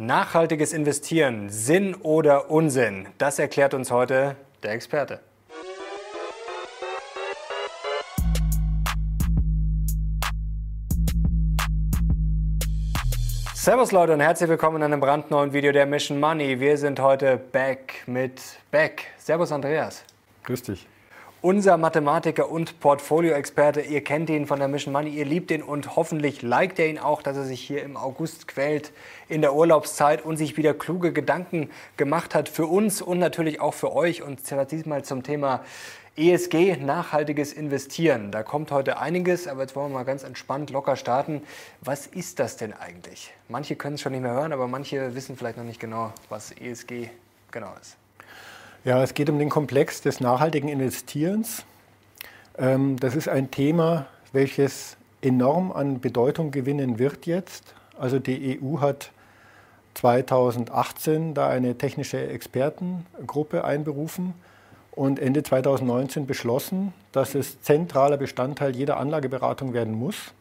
Nachhaltiges Investieren, Sinn oder Unsinn? Das erklärt uns heute der Experte. Servus Leute und herzlich willkommen in einem brandneuen Video der Mission Money. Wir sind heute back mit Beck. Servus Andreas. Grüß dich. Unser Mathematiker und Portfolio-Experte, ihr kennt ihn von der Mission Money, ihr liebt ihn und hoffentlich liked ihr ihn auch, dass er sich hier im August quält in der Urlaubszeit und sich wieder kluge Gedanken gemacht hat für uns und natürlich auch für euch. Und zwar diesmal zum Thema ESG, nachhaltiges Investieren. Da kommt heute einiges, aber jetzt wollen wir mal ganz entspannt, locker starten. Was ist das denn eigentlich? Manche können es schon nicht mehr hören, aber manche wissen vielleicht noch nicht genau, was ESG genau ist. Ja, es geht um den Komplex des nachhaltigen Investierens. Ähm, das ist ein Thema, welches enorm an Bedeutung gewinnen wird jetzt. Also die EU hat 2018 da eine technische Expertengruppe einberufen und Ende 2019 beschlossen, dass es zentraler Bestandteil jeder Anlageberatung werden muss.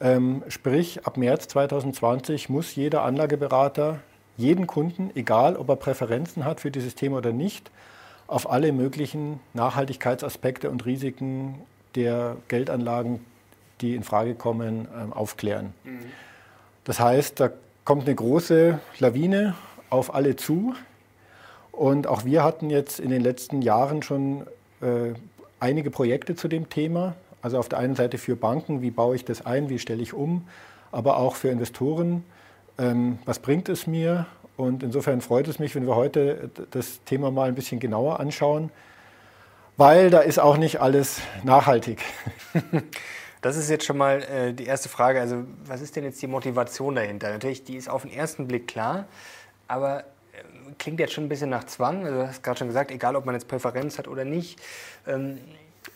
Ähm, sprich, ab März 2020 muss jeder Anlageberater jeden Kunden, egal ob er Präferenzen hat für dieses Thema oder nicht, auf alle möglichen Nachhaltigkeitsaspekte und Risiken der Geldanlagen, die in Frage kommen, ähm, aufklären. Mhm. Das heißt, da kommt eine große Lawine auf alle zu. Und auch wir hatten jetzt in den letzten Jahren schon äh, einige Projekte zu dem Thema. Also auf der einen Seite für Banken, wie baue ich das ein, wie stelle ich um, aber auch für Investoren, ähm, was bringt es mir? Und insofern freut es mich, wenn wir heute das Thema mal ein bisschen genauer anschauen, weil da ist auch nicht alles nachhaltig. Das ist jetzt schon mal äh, die erste Frage. Also, was ist denn jetzt die Motivation dahinter? Natürlich, die ist auf den ersten Blick klar, aber äh, klingt jetzt schon ein bisschen nach Zwang. Also, du hast gerade schon gesagt, egal ob man jetzt Präferenz hat oder nicht. Ähm,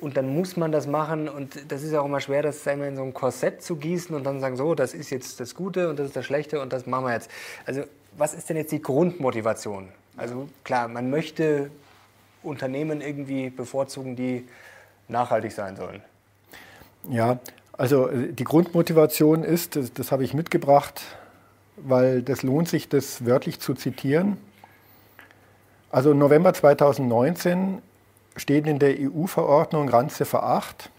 und dann muss man das machen und das ist auch immer schwer, das einmal in so ein Korsett zu gießen und dann sagen, so, das ist jetzt das Gute und das ist das Schlechte und das machen wir jetzt. Also was ist denn jetzt die Grundmotivation? Also klar, man möchte Unternehmen irgendwie bevorzugen, die nachhaltig sein sollen. Ja, also äh, die Grundmotivation ist, das, das habe ich mitgebracht, weil das lohnt sich, das wörtlich zu zitieren. Also November 2019 steht in der EU-Verordnung Randziffer 8,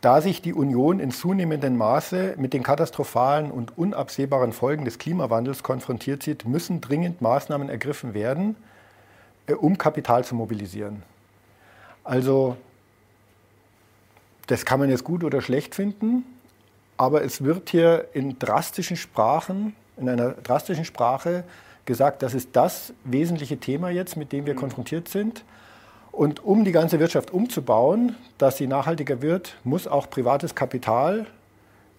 da sich die Union in zunehmendem Maße mit den katastrophalen und unabsehbaren Folgen des Klimawandels konfrontiert sieht, müssen dringend Maßnahmen ergriffen werden, äh, um Kapital zu mobilisieren. Also das kann man jetzt gut oder schlecht finden, aber es wird hier in drastischen Sprachen, in einer drastischen Sprache gesagt, das ist das wesentliche Thema jetzt, mit dem wir konfrontiert sind. Und um die ganze Wirtschaft umzubauen, dass sie nachhaltiger wird, muss auch privates Kapital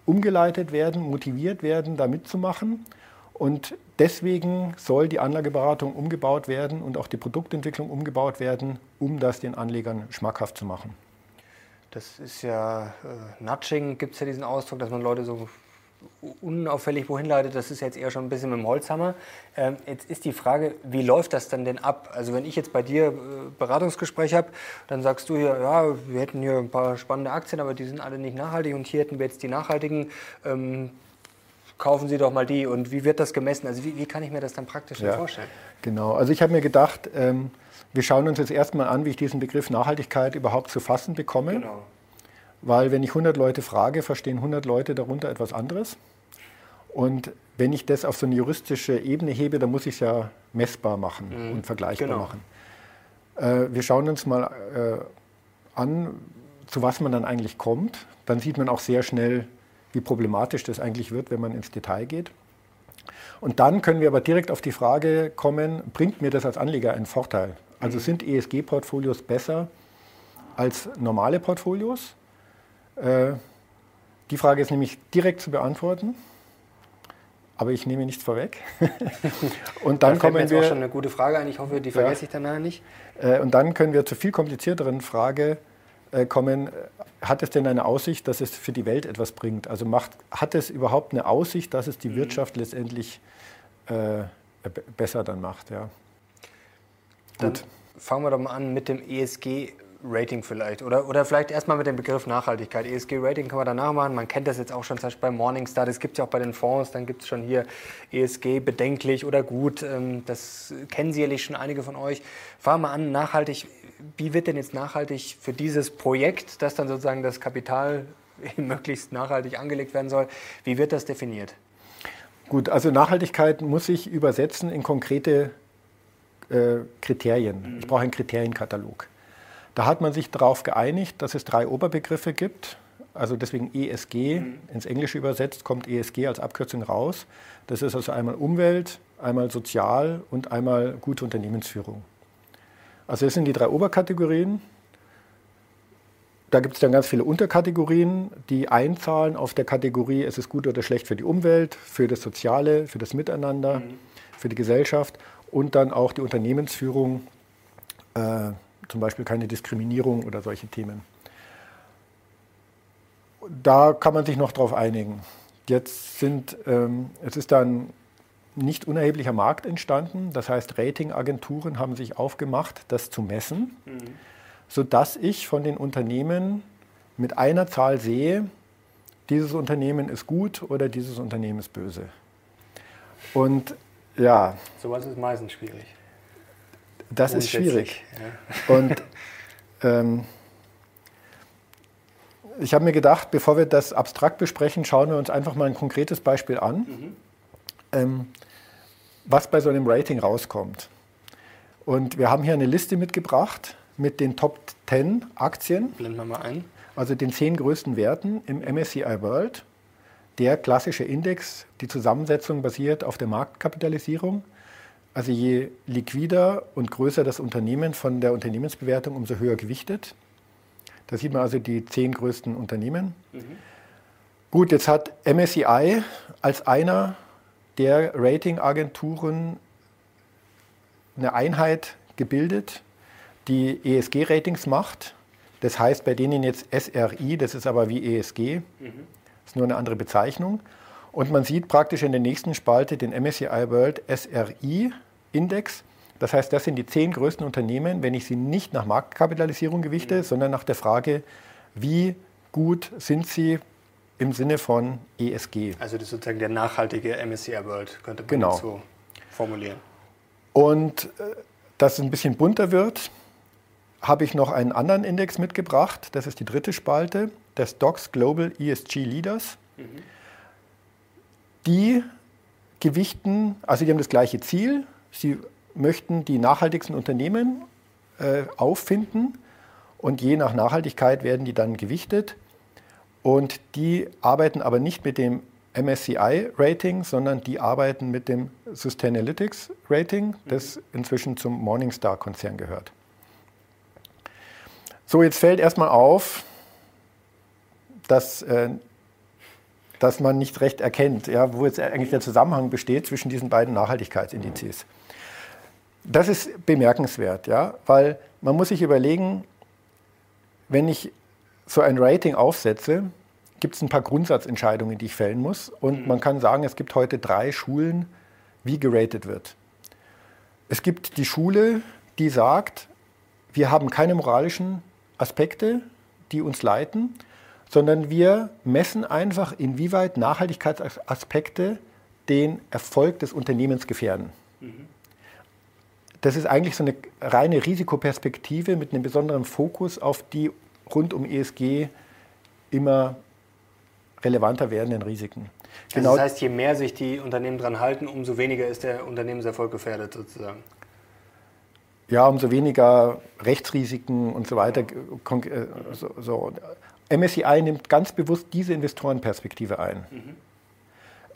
umgeleitet werden, motiviert werden, da mitzumachen. Und deswegen soll die Anlageberatung umgebaut werden und auch die Produktentwicklung umgebaut werden, um das den Anlegern schmackhaft zu machen. Das ist ja äh, Nudging, gibt es ja diesen Ausdruck, dass man Leute so unauffällig wohin leitet, das ist jetzt eher schon ein bisschen mit dem Holzhammer. Ähm, jetzt ist die Frage, wie läuft das dann denn ab? Also wenn ich jetzt bei dir äh, Beratungsgespräch habe, dann sagst du hier, ja, wir hätten hier ein paar spannende Aktien, aber die sind alle nicht nachhaltig und hier hätten wir jetzt die nachhaltigen. Ähm, kaufen Sie doch mal die und wie wird das gemessen? Also wie, wie kann ich mir das dann praktisch ja, vorstellen? Genau, also ich habe mir gedacht, ähm, wir schauen uns jetzt erstmal an, wie ich diesen Begriff Nachhaltigkeit überhaupt zu fassen bekomme. Genau. Weil wenn ich 100 Leute frage, verstehen 100 Leute darunter etwas anderes. Und wenn ich das auf so eine juristische Ebene hebe, dann muss ich es ja messbar machen mhm. und vergleichbar genau. machen. Äh, wir schauen uns mal äh, an, zu was man dann eigentlich kommt. Dann sieht man auch sehr schnell, wie problematisch das eigentlich wird, wenn man ins Detail geht. Und dann können wir aber direkt auf die Frage kommen, bringt mir das als Anleger einen Vorteil? Also mhm. sind ESG-Portfolios besser als normale Portfolios? Äh, die Frage ist nämlich direkt zu beantworten, aber ich nehme nichts vorweg. und dann da kommen jetzt wir. auch schon eine gute Frage ein. Ich hoffe, die vergesse ja, ich danach nicht. Äh, und dann können wir zur viel komplizierteren Frage äh, kommen. Hat es denn eine Aussicht, dass es für die Welt etwas bringt? Also macht, hat es überhaupt eine Aussicht, dass es die mhm. Wirtschaft letztendlich äh, besser dann macht? Ja. Dann Gut. fangen wir doch mal an mit dem ESG Rating vielleicht? Oder, oder vielleicht erstmal mit dem Begriff Nachhaltigkeit. ESG-Rating kann man danach machen. Man kennt das jetzt auch schon zum Beispiel bei Morningstar. Das gibt es ja auch bei den Fonds. Dann gibt es schon hier ESG bedenklich oder gut. Ähm, das kennen sicherlich schon einige von euch. Fangen wir an, nachhaltig. Wie wird denn jetzt nachhaltig für dieses Projekt, das dann sozusagen das Kapital möglichst nachhaltig angelegt werden soll, wie wird das definiert? Gut, also Nachhaltigkeit muss sich übersetzen in konkrete äh, Kriterien. Ich brauche einen Kriterienkatalog. Da hat man sich darauf geeinigt, dass es drei Oberbegriffe gibt. Also deswegen ESG, ins Englische übersetzt, kommt ESG als Abkürzung raus. Das ist also einmal Umwelt, einmal Sozial und einmal gute Unternehmensführung. Also das sind die drei Oberkategorien. Da gibt es dann ganz viele Unterkategorien, die einzahlen auf der Kategorie, es ist gut oder schlecht für die Umwelt, für das Soziale, für das Miteinander, mhm. für die Gesellschaft und dann auch die Unternehmensführung, äh, zum Beispiel keine Diskriminierung oder solche Themen. Da kann man sich noch darauf einigen. Jetzt sind, ähm, es ist dann nicht unerheblicher Markt entstanden. Das heißt, Ratingagenturen haben sich aufgemacht, das zu messen, mhm. sodass ich von den Unternehmen mit einer Zahl sehe, dieses Unternehmen ist gut oder dieses Unternehmen ist böse. Und ja. Sowas ist meistens schwierig. Das ist schwierig. Ja. Und ähm, ich habe mir gedacht, bevor wir das abstrakt besprechen, schauen wir uns einfach mal ein konkretes Beispiel an, mhm. ähm, was bei so einem Rating rauskommt. Und wir haben hier eine Liste mitgebracht mit den Top 10 Aktien. Blenden wir mal ein. Also den 10 größten Werten im MSCI World der klassische Index, die Zusammensetzung basiert auf der Marktkapitalisierung. Also je liquider und größer das Unternehmen von der Unternehmensbewertung, umso höher gewichtet. Da sieht man also die zehn größten Unternehmen. Mhm. Gut, jetzt hat MSCI als einer der Ratingagenturen eine Einheit gebildet, die ESG-Ratings macht. Das heißt bei denen jetzt SRI, das ist aber wie ESG. Mhm ist nur eine andere Bezeichnung. Und man sieht praktisch in der nächsten Spalte den MSCI World SRI Index. Das heißt, das sind die zehn größten Unternehmen, wenn ich sie nicht nach Marktkapitalisierung gewichte, mhm. sondern nach der Frage, wie gut sind sie im Sinne von ESG. Also das ist sozusagen der nachhaltige MSCI World, könnte man genau. so formulieren. Und äh, dass es ein bisschen bunter wird, habe ich noch einen anderen Index mitgebracht. Das ist die dritte Spalte des Stocks Global ESG Leaders. Mhm. Die gewichten, also die haben das gleiche Ziel. Sie möchten die nachhaltigsten Unternehmen äh, auffinden und je nach Nachhaltigkeit werden die dann gewichtet. Und die arbeiten aber nicht mit dem MSCI-Rating, sondern die arbeiten mit dem Sustainalytics-Rating, das mhm. inzwischen zum Morningstar-Konzern gehört. So, jetzt fällt erstmal auf, dass, äh, dass man nicht recht erkennt, ja, wo jetzt eigentlich der Zusammenhang besteht zwischen diesen beiden Nachhaltigkeitsindizes. Das ist bemerkenswert, ja, weil man muss sich überlegen, wenn ich so ein Rating aufsetze, gibt es ein paar Grundsatzentscheidungen, die ich fällen muss. Und mhm. man kann sagen, es gibt heute drei Schulen, wie geratet wird. Es gibt die Schule, die sagt, wir haben keine moralischen Aspekte, die uns leiten, sondern wir messen einfach, inwieweit Nachhaltigkeitsaspekte den Erfolg des Unternehmens gefährden. Mhm. Das ist eigentlich so eine reine Risikoperspektive mit einem besonderen Fokus auf die rund um ESG immer relevanter werdenden Risiken. Also genau. das heißt, je mehr sich die Unternehmen daran halten, umso weniger ist der Unternehmenserfolg gefährdet sozusagen ja, umso weniger Rechtsrisiken und so weiter. Äh, so, so. MSCI nimmt ganz bewusst diese Investorenperspektive ein. Mhm.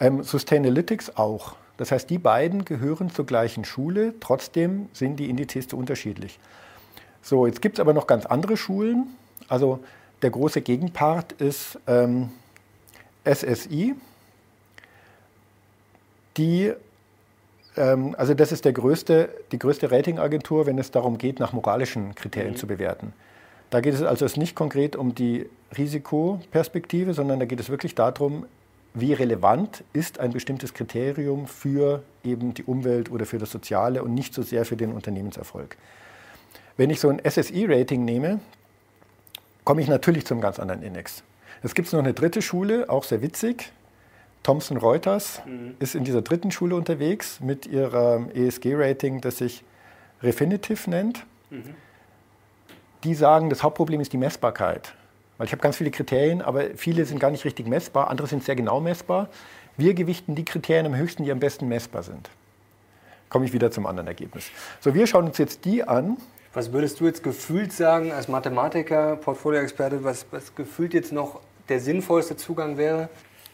Ähm, Sustainalytics auch. Das heißt, die beiden gehören zur gleichen Schule, trotzdem sind die Indizes so unterschiedlich. So, jetzt gibt es aber noch ganz andere Schulen. Also der große Gegenpart ist ähm, SSI, die ähm, also das ist der größte, die größte Ratingagentur, wenn es darum geht, nach moralischen Kriterien mhm. zu bewerten. Da geht es also nicht konkret um die Risikoperspektive, sondern da geht es wirklich darum, wie relevant ist ein bestimmtes Kriterium für eben die Umwelt oder für das Soziale und nicht so sehr für den Unternehmenserfolg. Wenn ich so ein SSI-Rating nehme, komme ich natürlich zum ganz anderen Index. Es gibt noch eine dritte Schule, auch sehr witzig. Thomson Reuters mhm. ist in dieser dritten Schule unterwegs mit ihrem ESG-Rating, das sich Refinitiv nennt. Mhm. Die sagen, das Hauptproblem ist die Messbarkeit. Weil ich habe ganz viele Kriterien, aber viele sind gar nicht richtig messbar, andere sind sehr genau messbar. Wir gewichten die Kriterien am höchsten, die am besten messbar sind. Komme ich wieder zum anderen Ergebnis. So, wir schauen uns jetzt die an. Was würdest du jetzt gefühlt sagen als Mathematiker, Portfolioexperte, was, was gefühlt jetzt noch der sinnvollste Zugang wäre?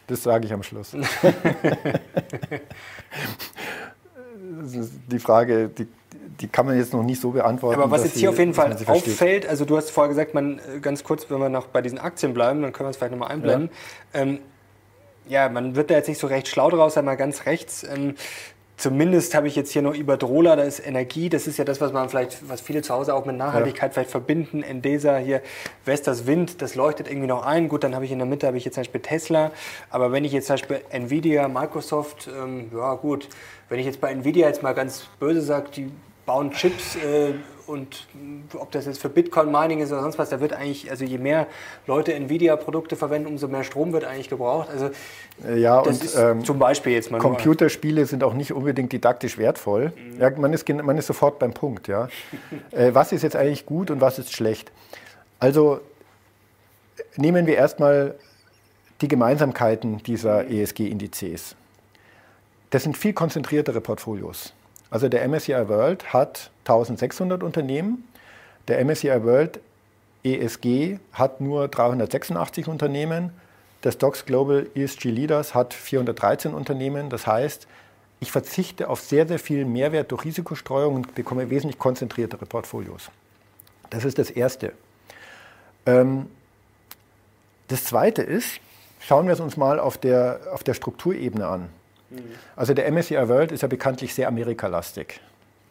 Das sage ich am Schluss. die Frage, die, die kann man jetzt noch nicht so beantworten. Aber was jetzt hier auf jeden Fall auffällt, also du hast vorher gesagt, man äh, ganz kurz, wenn wir noch bei diesen Aktien bleiben, dann können wir es vielleicht nochmal einblenden. Ja. Ähm, ja, man wird da jetzt nicht so recht schlau draus, einmal ganz rechts. Ähm, Zumindest habe ich jetzt hier noch Iberdrola, da ist Energie, das ist ja das, was man vielleicht, was viele zu Hause auch mit Nachhaltigkeit ja. vielleicht verbinden. Endesa hier, Vestas Wind, das leuchtet irgendwie noch ein. Gut, dann habe ich in der Mitte habe ich jetzt zum Beispiel Tesla. Aber wenn ich jetzt zum Beispiel Nvidia, Microsoft, ähm, ja gut, wenn ich jetzt bei Nvidia jetzt mal ganz böse sage, die bauen Chips äh, und ob das jetzt für Bitcoin-Mining ist oder sonst was, da wird eigentlich, also je mehr Leute Nvidia-Produkte verwenden, umso mehr Strom wird eigentlich gebraucht. Also äh, ja, das und ist ähm, zum Beispiel jetzt mal Computerspiele sind auch nicht unbedingt didaktisch wertvoll. Mhm. Ja, man, ist, man ist sofort beim Punkt. Ja. äh, was ist jetzt eigentlich gut und was ist schlecht? Also nehmen wir erstmal die Gemeinsamkeiten dieser mhm. ESG-Indizes. Das sind viel konzentriertere Portfolios. Also der MSCI World hat 1600 Unternehmen. Der MSCI World ESG hat nur 386 Unternehmen. Der Stocks Global ESG Leaders hat 413 Unternehmen. Das heißt, ich verzichte auf sehr, sehr viel Mehrwert durch Risikostreuung und bekomme wesentlich konzentriertere Portfolios. Das ist das Erste. Ähm, das Zweite ist, schauen wir es uns mal auf der, auf der Strukturebene an. Also der MSCI World ist ja bekanntlich sehr amerikalastig.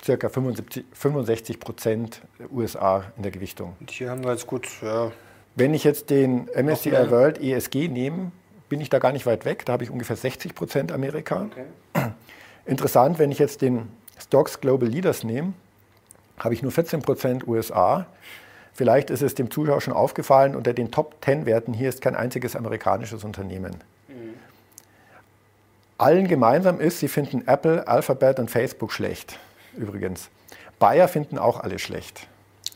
Circa 75, 65 Prozent USA in der Gewichtung. Und hier haben wir jetzt gut. Ja. Wenn ich jetzt den MSCI World ESG nehme, bin ich da gar nicht weit weg. Da habe ich ungefähr 60 Prozent Amerika. Okay. Interessant, wenn ich jetzt den Stocks Global Leaders nehme, habe ich nur 14 Prozent USA. Vielleicht ist es dem Zuschauer schon aufgefallen, unter den Top 10 Werten hier ist kein einziges amerikanisches Unternehmen allen gemeinsam ist, sie finden Apple, Alphabet und Facebook schlecht. Übrigens. Bayer finden auch alle schlecht.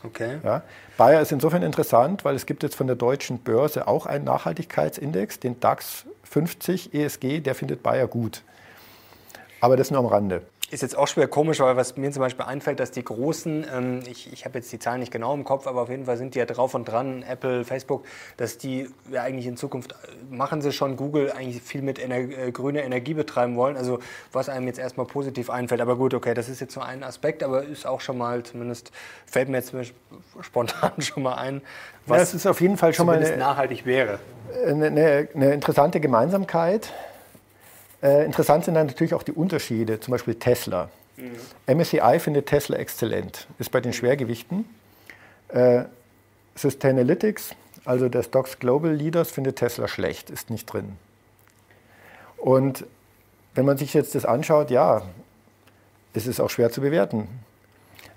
Okay. Ja. Bayer ist insofern interessant, weil es gibt jetzt von der deutschen Börse auch einen Nachhaltigkeitsindex, den DAX 50 ESG, der findet Bayer gut. Aber das nur am Rande. Ist jetzt auch schwer komisch, weil was mir zum Beispiel einfällt, dass die Großen, ähm, ich, ich habe jetzt die Zahlen nicht genau im Kopf, aber auf jeden Fall sind die ja drauf und dran, Apple, Facebook, dass die ja eigentlich in Zukunft, äh, machen sie schon Google eigentlich viel mit Ener äh, grüner Energie betreiben wollen, also was einem jetzt erstmal positiv einfällt. Aber gut, okay, das ist jetzt nur ein Aspekt, aber ist auch schon mal, zumindest fällt mir jetzt spontan schon mal ein, was ja, es ist auf jeden Fall schon mal eine, nachhaltig wäre. Eine, eine, eine interessante Gemeinsamkeit äh, interessant sind dann natürlich auch die Unterschiede, zum Beispiel Tesla. Mhm. MSCI findet Tesla exzellent, ist bei den Schwergewichten. Äh, Sustainalytics, also der Stocks Global Leaders, findet Tesla schlecht, ist nicht drin. Und wenn man sich jetzt das anschaut, ja, ist es auch schwer zu bewerten.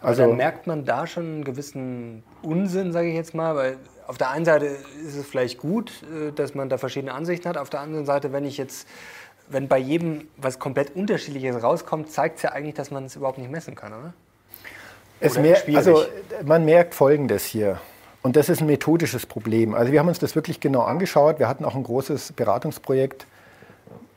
Also dann merkt man da schon einen gewissen Unsinn, sage ich jetzt mal, weil auf der einen Seite ist es vielleicht gut, äh, dass man da verschiedene Ansichten hat, auf der anderen Seite, wenn ich jetzt wenn bei jedem was komplett Unterschiedliches rauskommt, zeigt es ja eigentlich, dass man es überhaupt nicht messen kann, oder? Es mehr, also man merkt Folgendes hier. Und das ist ein methodisches Problem. Also wir haben uns das wirklich genau angeschaut. Wir hatten auch ein großes Beratungsprojekt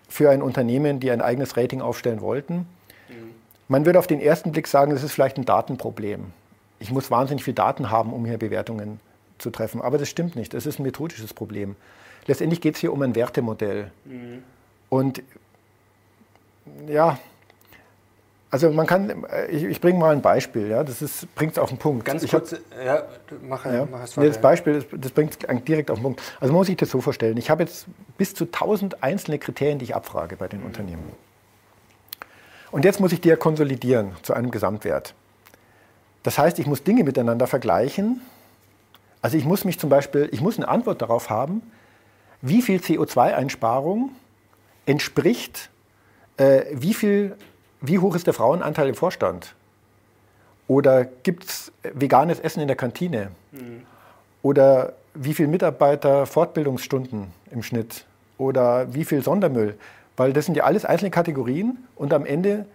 für ein Unternehmen, die ein eigenes Rating aufstellen wollten. Mhm. Man würde auf den ersten Blick sagen, das ist vielleicht ein Datenproblem. Ich muss wahnsinnig viel Daten haben, um hier Bewertungen zu treffen. Aber das stimmt nicht. Das ist ein methodisches Problem. Letztendlich geht es hier um ein Wertemodell. Mhm. Und ja, also man kann, ich, ich bringe mal ein Beispiel, ja, das bringt es auf den Punkt. Ganz kurz, hab, ja, mach, ja, mach es Das Beispiel, das, das bringt es direkt auf den Punkt. Also man muss sich das so vorstellen, ich habe jetzt bis zu 1000 einzelne Kriterien, die ich abfrage bei den mhm. Unternehmen. Und jetzt muss ich die ja konsolidieren zu einem Gesamtwert. Das heißt, ich muss Dinge miteinander vergleichen. Also ich muss mich zum Beispiel, ich muss eine Antwort darauf haben, wie viel CO2-Einsparung entspricht, äh, wie, viel, wie hoch ist der Frauenanteil im Vorstand? Oder gibt es veganes Essen in der Kantine? Mhm. Oder wie viele Mitarbeiter Fortbildungsstunden im Schnitt? Oder wie viel Sondermüll? Weil das sind ja alles einzelne Kategorien und am Ende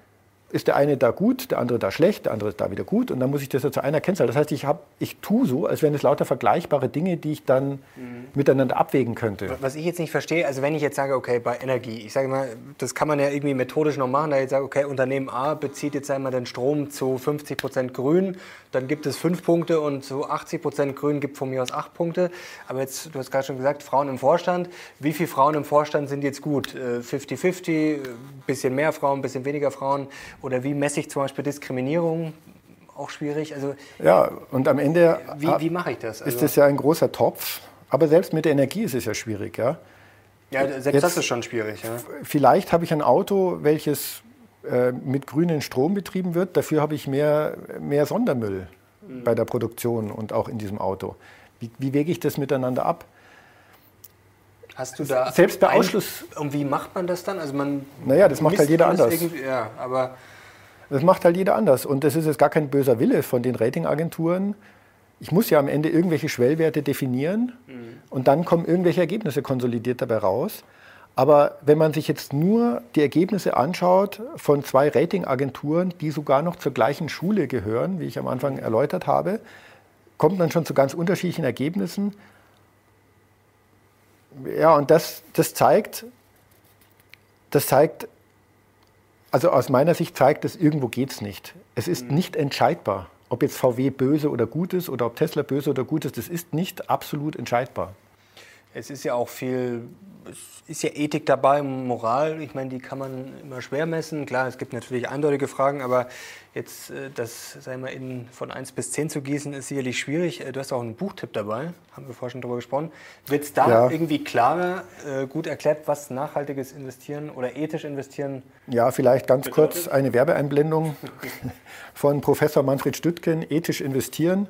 ist der eine da gut, der andere da schlecht, der andere ist da wieder gut und dann muss ich das ja zu einer Kennzahl. Das heißt, ich, hab, ich tue so, als wären es lauter vergleichbare Dinge, die ich dann mhm. miteinander abwägen könnte. Was ich jetzt nicht verstehe, also wenn ich jetzt sage, okay, bei Energie, ich sage mal, das kann man ja irgendwie methodisch noch machen, da ich sage, okay, Unternehmen A bezieht jetzt einmal den Strom zu 50 Prozent grün, dann gibt es fünf Punkte und zu 80 Prozent grün gibt von mir aus acht Punkte. Aber jetzt, du hast gerade schon gesagt, Frauen im Vorstand. Wie viele Frauen im Vorstand sind jetzt gut? 50-50, äh, bisschen mehr Frauen, bisschen weniger Frauen oder wie messe ich zum Beispiel Diskriminierung? Auch schwierig. Also, ja, und am Ende wie, wie mache ich das? Also, ist das ja ein großer Topf. Aber selbst mit der Energie ist es ja schwierig. Ja, ja selbst Jetzt, das ist schon schwierig. Ja. Vielleicht habe ich ein Auto, welches äh, mit grünem Strom betrieben wird. Dafür habe ich mehr, mehr Sondermüll mhm. bei der Produktion und auch in diesem Auto. Wie, wie wege ich das miteinander ab? Hast du da selbst bei Ausschluss und wie macht man das dann? Also man naja, das macht halt jeder anders. Ja, aber das macht halt jeder anders. Und das ist jetzt gar kein böser Wille von den Ratingagenturen. Ich muss ja am Ende irgendwelche Schwellwerte definieren mhm. und dann kommen irgendwelche Ergebnisse konsolidiert dabei raus. Aber wenn man sich jetzt nur die Ergebnisse anschaut von zwei Ratingagenturen, die sogar noch zur gleichen Schule gehören, wie ich am Anfang erläutert habe, kommt man schon zu ganz unterschiedlichen Ergebnissen. Ja, und das, das zeigt, das zeigt, also aus meiner Sicht zeigt es, irgendwo geht es nicht. Es ist mhm. nicht entscheidbar, ob jetzt VW böse oder gut ist oder ob Tesla böse oder gut ist. Das ist nicht absolut entscheidbar. Es ist ja auch viel, es ist ja Ethik dabei, Moral. Ich meine, die kann man immer schwer messen. Klar, es gibt natürlich eindeutige Fragen, aber jetzt äh, das, sagen wir, in, von 1 bis 10 zu gießen, ist sicherlich schwierig. Äh, du hast auch einen Buchtipp dabei, haben wir vorhin schon darüber gesprochen. Wird es da ja. irgendwie klarer, äh, gut erklärt, was nachhaltiges Investieren oder ethisch investieren Ja, vielleicht ganz bedeutet? kurz eine Werbeeinblendung von Professor Manfred Stüttgen, Ethisch investieren.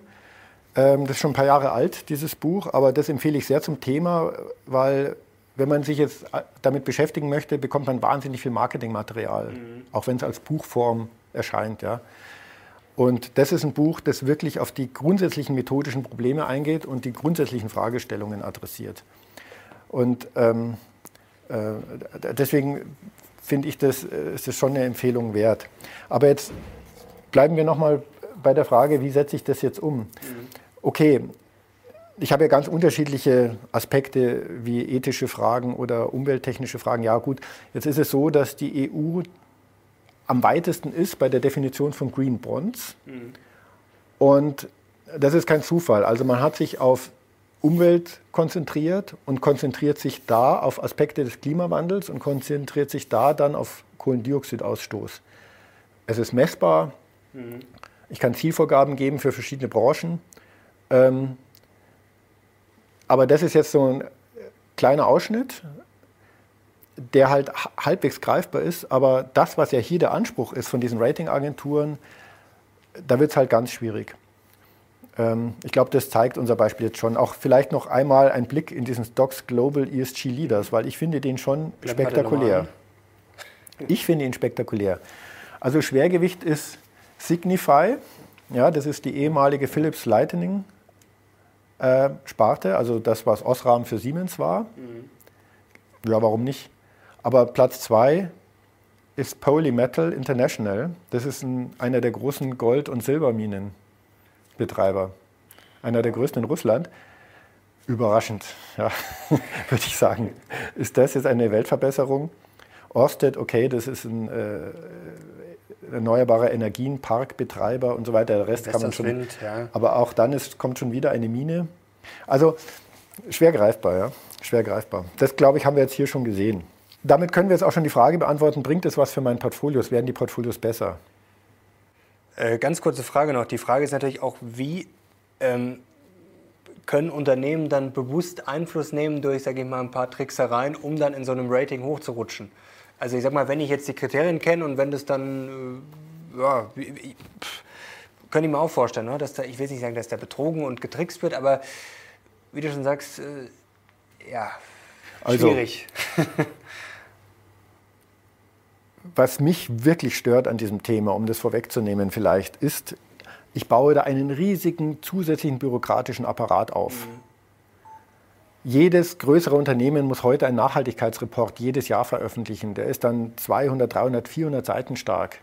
Ähm, das ist schon ein paar Jahre alt, dieses Buch, aber das empfehle ich sehr zum Thema, weil wenn man sich jetzt damit beschäftigen möchte, bekommt man wahnsinnig viel Marketingmaterial, mhm. auch wenn es als Buchform erscheint. Ja. Und das ist ein Buch, das wirklich auf die grundsätzlichen methodischen Probleme eingeht und die grundsätzlichen Fragestellungen adressiert. Und ähm, äh, deswegen finde ich, das äh, ist das schon eine Empfehlung wert. Aber jetzt bleiben wir nochmal bei der Frage, wie setze ich das jetzt um? Mhm okay, ich habe ja ganz unterschiedliche Aspekte wie ethische Fragen oder umwelttechnische Fragen. Ja gut, jetzt ist es so, dass die EU am weitesten ist bei der Definition von Green Bonds. Mhm. Und das ist kein Zufall. Also man hat sich auf Umwelt konzentriert und konzentriert sich da auf Aspekte des Klimawandels und konzentriert sich da dann auf Kohlendioxidausstoß. Es ist messbar. Mhm. Ich kann Zielvorgaben geben für verschiedene Branchen. Ähm, aber das ist jetzt so ein kleiner Ausschnitt, der halt halbwegs greifbar ist. Aber das, was ja hier der Anspruch ist von diesen Ratingagenturen, da wird es halt ganz schwierig. Ähm, ich glaube, das zeigt unser Beispiel jetzt schon. Auch vielleicht noch einmal ein Blick in diesen Stocks Global ESG Leaders, weil ich finde den schon Bleib spektakulär. Ich finde ihn spektakulär. Also Schwergewicht ist Signify, ja, das ist die ehemalige Philips Lightning äh, Sparte, also das, was Osram für Siemens war. Mhm. Ja, warum nicht? Aber Platz zwei ist Polymetal International. Das ist ein, einer der großen Gold- und Silberminenbetreiber. Einer der größten in Russland. Überraschend, ja, würde ich sagen. Ist das jetzt eine Weltverbesserung? Orsted, okay, das ist ein äh, erneuerbarer Energienparkbetreiber und so weiter. Der Rest kann man schon. Wind, ja. Aber auch dann ist, kommt schon wieder eine Mine. Also schwer greifbar, ja. Schwer greifbar. Das, glaube ich, haben wir jetzt hier schon gesehen. Damit können wir jetzt auch schon die Frage beantworten, bringt es was für mein Portfolios? Werden die Portfolios besser? Äh, ganz kurze Frage noch. Die Frage ist natürlich auch, wie ähm, können Unternehmen dann bewusst Einfluss nehmen durch, sage ich mal, ein paar Tricksereien, um dann in so einem Rating hochzurutschen? Also ich sag mal, wenn ich jetzt die Kriterien kenne und wenn das dann, äh, ja, pff, könnte ich mir auch vorstellen, ne? dass da, ich will nicht sagen, dass da betrogen und getrickst wird, aber wie du schon sagst, äh, ja, also, schwierig. was mich wirklich stört an diesem Thema, um das vorwegzunehmen vielleicht, ist, ich baue da einen riesigen zusätzlichen bürokratischen Apparat auf. Mhm. Jedes größere Unternehmen muss heute einen Nachhaltigkeitsreport jedes Jahr veröffentlichen. Der ist dann 200, 300, 400 Seiten stark.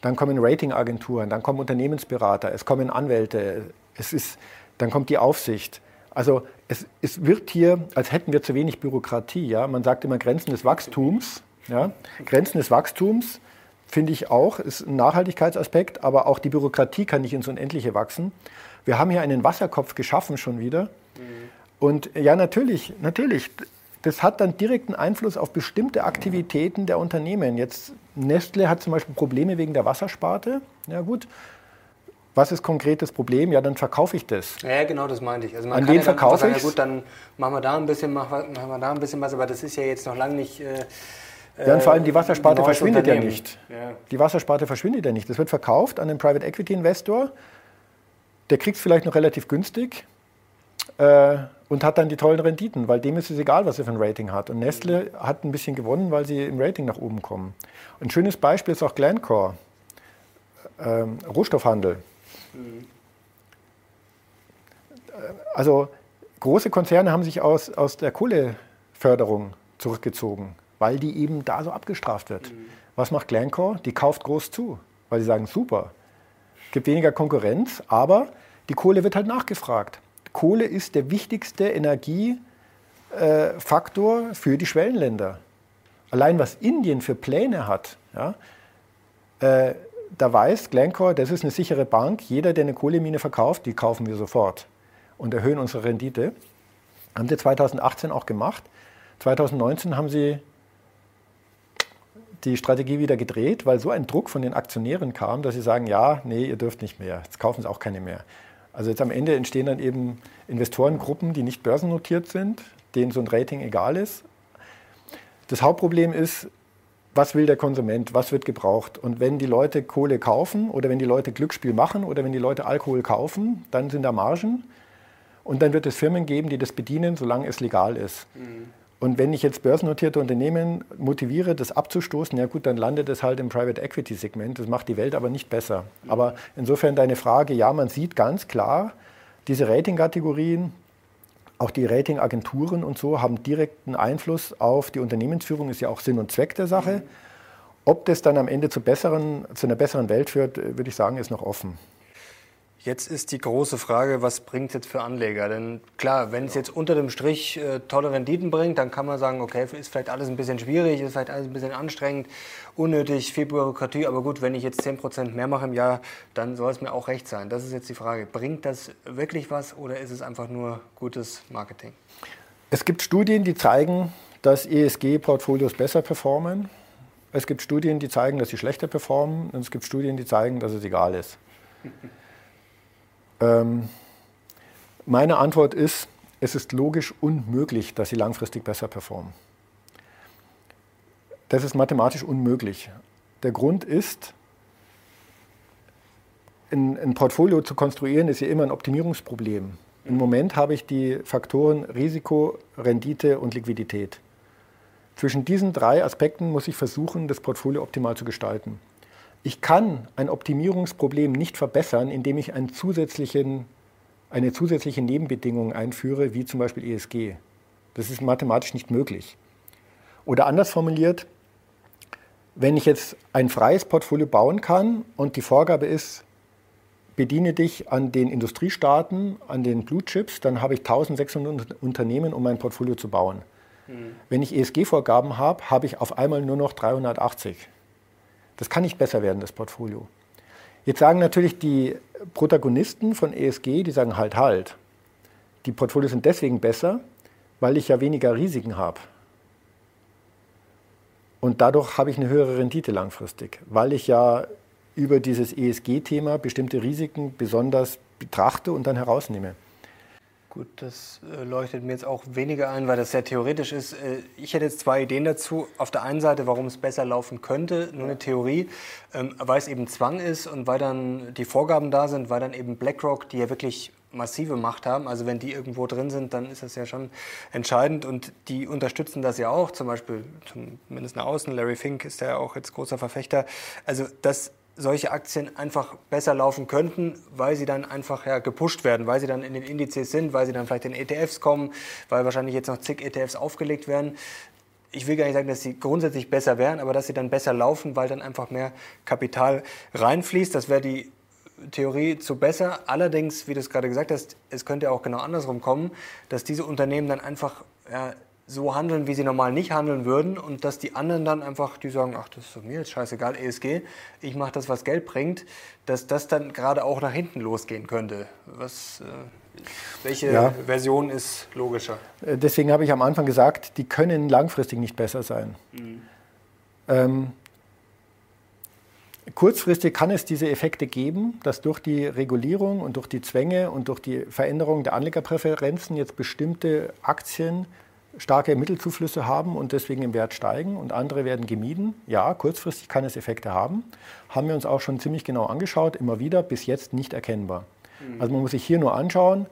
Dann kommen Ratingagenturen, dann kommen Unternehmensberater, es kommen Anwälte, es ist, dann kommt die Aufsicht. Also es, es wird hier, als hätten wir zu wenig Bürokratie. Ja? Man sagt immer Grenzen des Wachstums. Ja? Grenzen des Wachstums finde ich auch, ist ein Nachhaltigkeitsaspekt, aber auch die Bürokratie kann nicht ins Unendliche wachsen. Wir haben hier einen Wasserkopf geschaffen schon wieder. Und ja, natürlich, natürlich, das hat dann direkten Einfluss auf bestimmte Aktivitäten der Unternehmen. Jetzt Nestle hat zum Beispiel Probleme wegen der Wassersparte. Ja gut, was ist konkret das Problem? Ja, dann verkaufe ich das. Ja, genau, das meinte ich. Also man An den ja verkaufe ich. Ja gut, dann machen wir da ein bisschen, machen wir da ein bisschen was, aber das ist ja jetzt noch lange nicht. Äh, ja, und vor allem die Wassersparte verschwindet ja nicht. Ja. Die Wassersparte verschwindet ja nicht. Das wird verkauft an einen Private Equity Investor. Der kriegt es vielleicht noch relativ günstig äh, und hat dann die tollen Renditen, weil dem ist es egal, was er für ein Rating hat. Und Nestle hat ein bisschen gewonnen, weil sie im Rating nach oben kommen. Ein schönes Beispiel ist auch Glencore, ähm, Rohstoffhandel. Also große Konzerne haben sich aus, aus der Kohleförderung zurückgezogen, weil die eben da so abgestraft wird. Mhm. Was macht Glencore? Die kauft groß zu, weil sie sagen, super, gibt weniger Konkurrenz, aber die Kohle wird halt nachgefragt. Kohle ist der wichtigste Energiefaktor für die Schwellenländer. Allein was Indien für Pläne hat, ja, äh, da weiß Glencore, das ist eine sichere Bank. Jeder, der eine Kohlemine verkauft, die kaufen wir sofort und erhöhen unsere Rendite. Haben sie 2018 auch gemacht. 2019 haben sie die Strategie wieder gedreht, weil so ein Druck von den Aktionären kam, dass sie sagen, ja, nee, ihr dürft nicht mehr. Jetzt kaufen sie auch keine mehr. Also jetzt am Ende entstehen dann eben Investorengruppen, die nicht börsennotiert sind, denen so ein Rating egal ist. Das Hauptproblem ist, was will der Konsument, was wird gebraucht. Und wenn die Leute Kohle kaufen oder wenn die Leute Glücksspiel machen oder wenn die Leute Alkohol kaufen, dann sind da Margen. Und dann wird es Firmen geben, die das bedienen, solange es legal ist. Mhm. Und wenn ich jetzt börsennotierte Unternehmen motiviere, das abzustoßen, ja gut, dann landet es halt im Private Equity Segment. Das macht die Welt aber nicht besser. Aber insofern deine Frage, ja, man sieht ganz klar, diese Ratingkategorien, auch die Ratingagenturen und so haben direkten Einfluss auf die Unternehmensführung, ist ja auch Sinn und Zweck der Sache. Ob das dann am Ende zu, besseren, zu einer besseren Welt führt, würde ich sagen, ist noch offen. Jetzt ist die große Frage, was bringt es jetzt für Anleger? Denn klar, wenn es jetzt unter dem Strich äh, tolle Renditen bringt, dann kann man sagen, okay, ist vielleicht alles ein bisschen schwierig, ist vielleicht alles ein bisschen anstrengend, unnötig, viel Bürokratie. Aber gut, wenn ich jetzt 10% mehr mache im Jahr, dann soll es mir auch recht sein. Das ist jetzt die Frage. Bringt das wirklich was oder ist es einfach nur gutes Marketing? Es gibt Studien, die zeigen, dass ESG-Portfolios besser performen. Es gibt Studien, die zeigen, dass sie schlechter performen. Und es gibt Studien, die zeigen, dass es egal ist. Ähm, meine Antwort ist, es ist logisch unmöglich, dass sie langfristig besser performen. Das ist mathematisch unmöglich. Der Grund ist, ein, ein Portfolio zu konstruieren, ist ja immer ein Optimierungsproblem. Im Moment habe ich die Faktoren Risiko, Rendite und Liquidität. Zwischen diesen drei Aspekten muss ich versuchen, das Portfolio optimal zu gestalten. Ich kann ein Optimierungsproblem nicht verbessern, indem ich einen zusätzlichen, eine zusätzliche Nebenbedingung einführe, wie zum Beispiel ESG. Das ist mathematisch nicht möglich. Oder anders formuliert, wenn ich jetzt ein freies Portfolio bauen kann und die Vorgabe ist, bediene dich an den Industriestaaten, an den Blue Chips, dann habe ich 1600 Unternehmen, um mein Portfolio zu bauen. Mhm. Wenn ich ESG-Vorgaben habe, habe ich auf einmal nur noch 380. Das kann nicht besser werden, das Portfolio. Jetzt sagen natürlich die Protagonisten von ESG, die sagen halt, halt. Die Portfolios sind deswegen besser, weil ich ja weniger Risiken habe. Und dadurch habe ich eine höhere Rendite langfristig, weil ich ja über dieses ESG-Thema bestimmte Risiken besonders betrachte und dann herausnehme. Gut, das äh, leuchtet mir jetzt auch weniger ein, weil das sehr theoretisch ist. Äh, ich hätte jetzt zwei Ideen dazu. Auf der einen Seite, warum es besser laufen könnte, nur eine Theorie, ähm, weil es eben Zwang ist und weil dann die Vorgaben da sind, weil dann eben BlackRock, die ja wirklich massive Macht haben, also wenn die irgendwo drin sind, dann ist das ja schon entscheidend und die unterstützen das ja auch, zum Beispiel zumindest nach außen, Larry Fink ist ja auch jetzt großer Verfechter. Also das solche Aktien einfach besser laufen könnten, weil sie dann einfach ja, gepusht werden, weil sie dann in den Indizes sind, weil sie dann vielleicht in ETFs kommen, weil wahrscheinlich jetzt noch zig ETFs aufgelegt werden. Ich will gar nicht sagen, dass sie grundsätzlich besser wären, aber dass sie dann besser laufen, weil dann einfach mehr Kapital reinfließt. Das wäre die Theorie zu besser. Allerdings, wie du es gerade gesagt hast, es könnte auch genau andersrum kommen, dass diese Unternehmen dann einfach ja, so handeln, wie sie normal nicht handeln würden und dass die anderen dann einfach, die sagen, ach, das ist mir jetzt scheißegal, ESG, ich mache das, was Geld bringt, dass das dann gerade auch nach hinten losgehen könnte. Was, äh, welche ja. Version ist logischer? Äh, deswegen habe ich am Anfang gesagt, die können langfristig nicht besser sein. Mhm. Ähm, kurzfristig kann es diese Effekte geben, dass durch die Regulierung und durch die Zwänge und durch die Veränderung der Anlegerpräferenzen jetzt bestimmte Aktien starke Mittelzuflüsse haben und deswegen im Wert steigen und andere werden gemieden. Ja, kurzfristig kann es Effekte haben. Haben wir uns auch schon ziemlich genau angeschaut, immer wieder, bis jetzt nicht erkennbar. Mhm. Also man muss sich hier nur anschauen,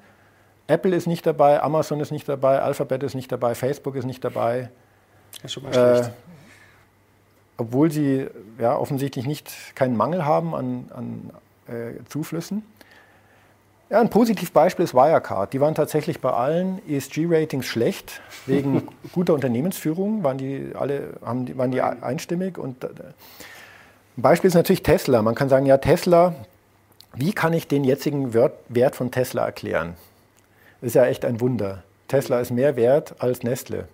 Apple ist nicht dabei, Amazon ist nicht dabei, Alphabet ist nicht dabei, Facebook ist nicht dabei. Das ist schon mal schlecht. Äh, obwohl sie ja, offensichtlich nicht keinen Mangel haben an, an äh, Zuflüssen. Ja, ein Positivbeispiel ist Wirecard. Die waren tatsächlich bei allen ESG-Ratings schlecht. Wegen guter Unternehmensführung waren die alle haben, waren die einstimmig. Und äh, ein Beispiel ist natürlich Tesla. Man kann sagen, ja, Tesla, wie kann ich den jetzigen Wert von Tesla erklären? Das ist ja echt ein Wunder. Tesla ist mehr wert als Nestle.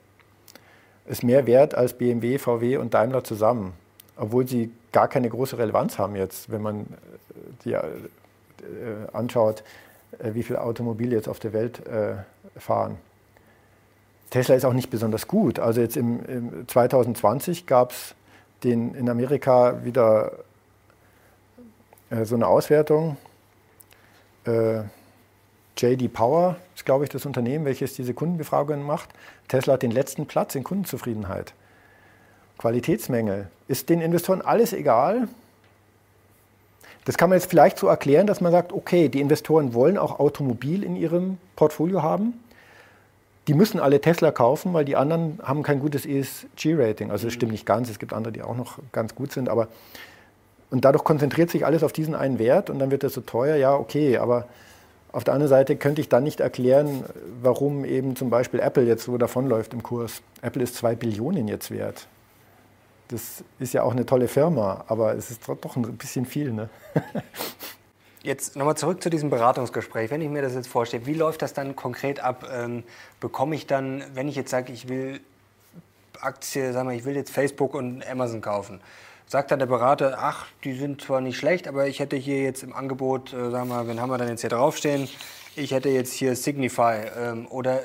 Ist mehr wert als BMW, VW und Daimler zusammen. Obwohl sie gar keine große Relevanz haben jetzt, wenn man die äh, anschaut, äh, wie viele Automobile jetzt auf der Welt äh, fahren. Tesla ist auch nicht besonders gut. Also jetzt im, im 2020 gab es in Amerika wieder so eine Auswertung. JD Power ist, glaube ich, das Unternehmen, welches diese Kundenbefragungen macht. Tesla hat den letzten Platz in Kundenzufriedenheit. Qualitätsmängel. Ist den Investoren alles egal? Das kann man jetzt vielleicht so erklären, dass man sagt, okay, die Investoren wollen auch Automobil in ihrem Portfolio haben. Die müssen alle Tesla kaufen, weil die anderen haben kein gutes ESG-Rating. Also das stimmt nicht ganz, es gibt andere, die auch noch ganz gut sind, aber und dadurch konzentriert sich alles auf diesen einen Wert und dann wird das so teuer. Ja, okay, aber auf der anderen Seite könnte ich dann nicht erklären, warum eben zum Beispiel Apple jetzt so davonläuft im Kurs. Apple ist zwei Billionen jetzt wert. Das ist ja auch eine tolle Firma, aber es ist doch ein bisschen viel. Ne? Jetzt nochmal zurück zu diesem Beratungsgespräch. Wenn ich mir das jetzt vorstelle, wie läuft das dann konkret ab? Ähm, bekomme ich dann, wenn ich jetzt sage, ich will Aktie, sagen wir, ich will jetzt Facebook und Amazon kaufen, sagt dann der Berater, ach, die sind zwar nicht schlecht, aber ich hätte hier jetzt im Angebot, äh, wir mal, wen haben wir dann jetzt hier draufstehen? Ich hätte jetzt hier Signify ähm, oder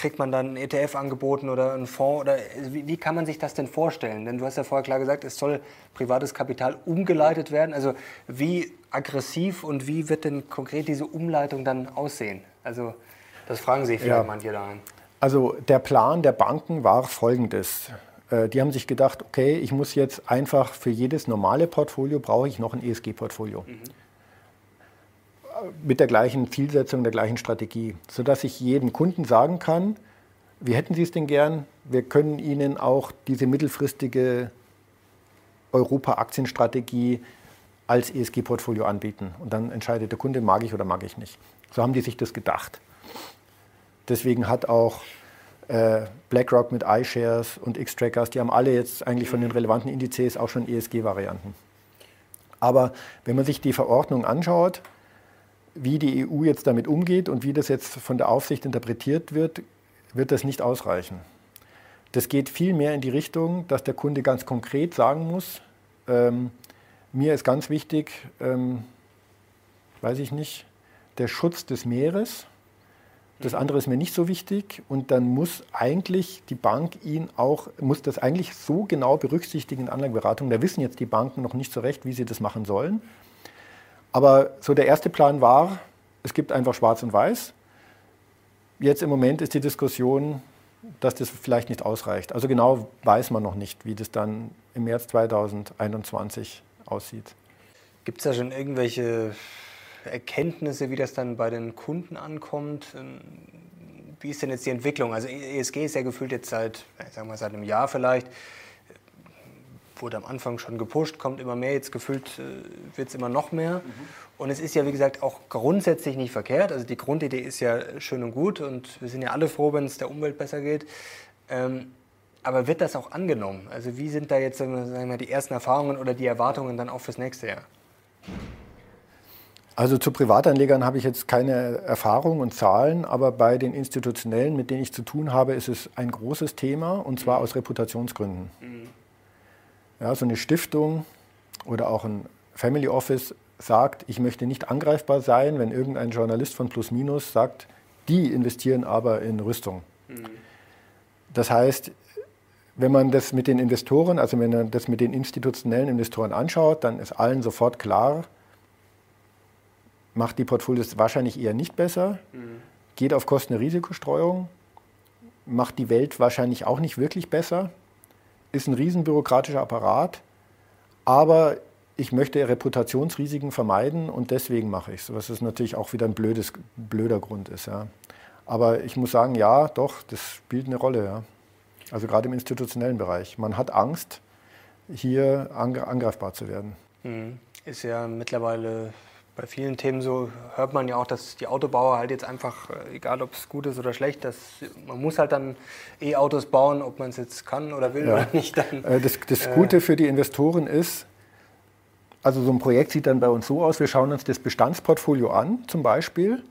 kriegt man dann einen ETF angeboten oder einen Fonds? Oder wie, wie, kann man sich das denn vorstellen? Denn du hast ja vorher klar gesagt, es soll privates Kapital umgeleitet werden. Also wie aggressiv und wie wird denn konkret diese Umleitung dann aussehen? Also das fragen sich vielleicht ja. manche daheim. Also der Plan der Banken war folgendes. Äh, die haben sich gedacht, okay, ich muss jetzt einfach für jedes normale Portfolio brauche ich noch ein ESG-Portfolio. Mhm mit der gleichen Zielsetzung, der gleichen Strategie, sodass ich jedem Kunden sagen kann, wie hätten Sie es denn gern? Wir können Ihnen auch diese mittelfristige Europa-Aktienstrategie als ESG-Portfolio anbieten. Und dann entscheidet der Kunde, mag ich oder mag ich nicht. So haben die sich das gedacht. Deswegen hat auch äh, BlackRock mit iShares und X-Trackers, die haben alle jetzt eigentlich von den relevanten Indizes auch schon ESG-Varianten. Aber wenn man sich die Verordnung anschaut, wie die EU jetzt damit umgeht und wie das jetzt von der Aufsicht interpretiert wird, wird das nicht ausreichen. Das geht viel mehr in die Richtung, dass der Kunde ganz konkret sagen muss, ähm, mir ist ganz wichtig, ähm, weiß ich nicht, der Schutz des Meeres. Das andere ist mir nicht so wichtig und dann muss eigentlich die Bank ihn auch, muss das eigentlich so genau berücksichtigen in Anlageberatung. Da wissen jetzt die Banken noch nicht so recht, wie sie das machen sollen. Aber so der erste Plan war, es gibt einfach Schwarz und Weiß. Jetzt im Moment ist die Diskussion, dass das vielleicht nicht ausreicht. Also genau weiß man noch nicht, wie das dann im März 2021 aussieht. Gibt es da schon irgendwelche Erkenntnisse, wie das dann bei den Kunden ankommt? Wie ist denn jetzt die Entwicklung? Also ESG ist ja gefühlt jetzt seit, ich sag mal, seit einem Jahr vielleicht wurde am Anfang schon gepusht, kommt immer mehr, jetzt gefühlt äh, wird es immer noch mehr. Mhm. Und es ist ja, wie gesagt, auch grundsätzlich nicht verkehrt. Also die Grundidee ist ja schön und gut und wir sind ja alle froh, wenn es der Umwelt besser geht. Ähm, aber wird das auch angenommen? Also wie sind da jetzt sagen wir mal, die ersten Erfahrungen oder die Erwartungen dann auch fürs nächste Jahr? Also zu Privatanlegern habe ich jetzt keine Erfahrung und Zahlen, aber bei den institutionellen, mit denen ich zu tun habe, ist es ein großes Thema und zwar aus Reputationsgründen. Mhm. Ja, so eine Stiftung oder auch ein Family Office sagt, ich möchte nicht angreifbar sein, wenn irgendein Journalist von Plus Minus sagt, die investieren aber in Rüstung. Mhm. Das heißt, wenn man das mit den Investoren, also wenn man das mit den institutionellen Investoren anschaut, dann ist allen sofort klar, macht die Portfolios wahrscheinlich eher nicht besser, mhm. geht auf Kosten der Risikostreuung, macht die Welt wahrscheinlich auch nicht wirklich besser, ist ein riesenbürokratischer Apparat, aber ich möchte Reputationsrisiken vermeiden und deswegen mache ich es, was ist natürlich auch wieder ein blödes, blöder Grund ist. Ja. Aber ich muss sagen, ja, doch, das spielt eine Rolle. Ja. Also gerade im institutionellen Bereich. Man hat Angst, hier angreifbar zu werden. Mhm. Ist ja mittlerweile bei vielen Themen so hört man ja auch, dass die Autobauer halt jetzt einfach, äh, egal ob es gut ist oder schlecht, dass man muss halt dann E-Autos bauen, ob man es jetzt kann oder will ja. oder nicht. Dann, äh, das, das äh, Gute für die Investoren ist, also so ein Projekt sieht dann bei uns so aus, wir schauen uns das Bestandsportfolio an zum Beispiel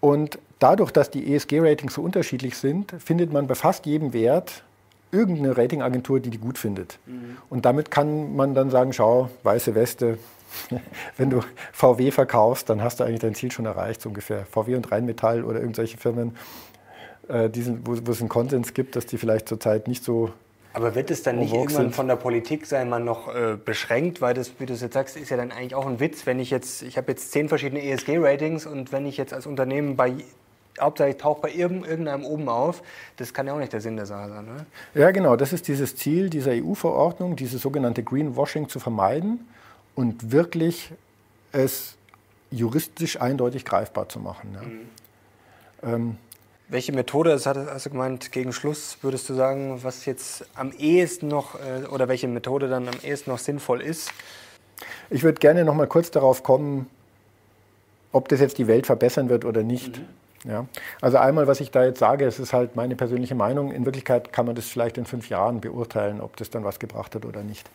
und dadurch, dass die ESG-Ratings so unterschiedlich sind, findet man bei fast jedem Wert irgendeine Ratingagentur, die die gut findet. Mhm. Und damit kann man dann sagen, schau, weiße Weste, wenn du VW verkaufst, dann hast du eigentlich dein Ziel schon erreicht, so ungefähr. VW und Rheinmetall oder irgendwelche Firmen, äh, sind, wo, wo, es einen Konsens gibt, dass die vielleicht zurzeit nicht so. Aber wird es dann nicht irgendwann sind? von der Politik sein, man noch äh, beschränkt? Weil das, wie du es jetzt sagst, ist ja dann eigentlich auch ein Witz, wenn ich jetzt, ich habe jetzt zehn verschiedene ESG-Ratings und wenn ich jetzt als Unternehmen bei hauptsächlich taucht bei irgendeinem oben auf. Das kann ja auch nicht der Sinn der Sache sein. Ne? Ja, genau. Das ist dieses Ziel dieser EU-Verordnung, diese sogenannte Greenwashing zu vermeiden und wirklich es juristisch eindeutig greifbar zu machen. Ja. Mhm. Ähm, welche Methode, das hast du gemeint, gegen Schluss würdest du sagen, was jetzt am ehesten noch äh, oder welche Methode dann am ehesten noch sinnvoll ist? Ich würde gerne noch mal kurz darauf kommen, ob das jetzt die Welt verbessern wird oder nicht. Mhm. Ja. Also einmal, was ich da jetzt sage, es ist halt meine persönliche Meinung. In Wirklichkeit kann man das vielleicht in fünf Jahren beurteilen, ob das dann was gebracht hat oder nicht.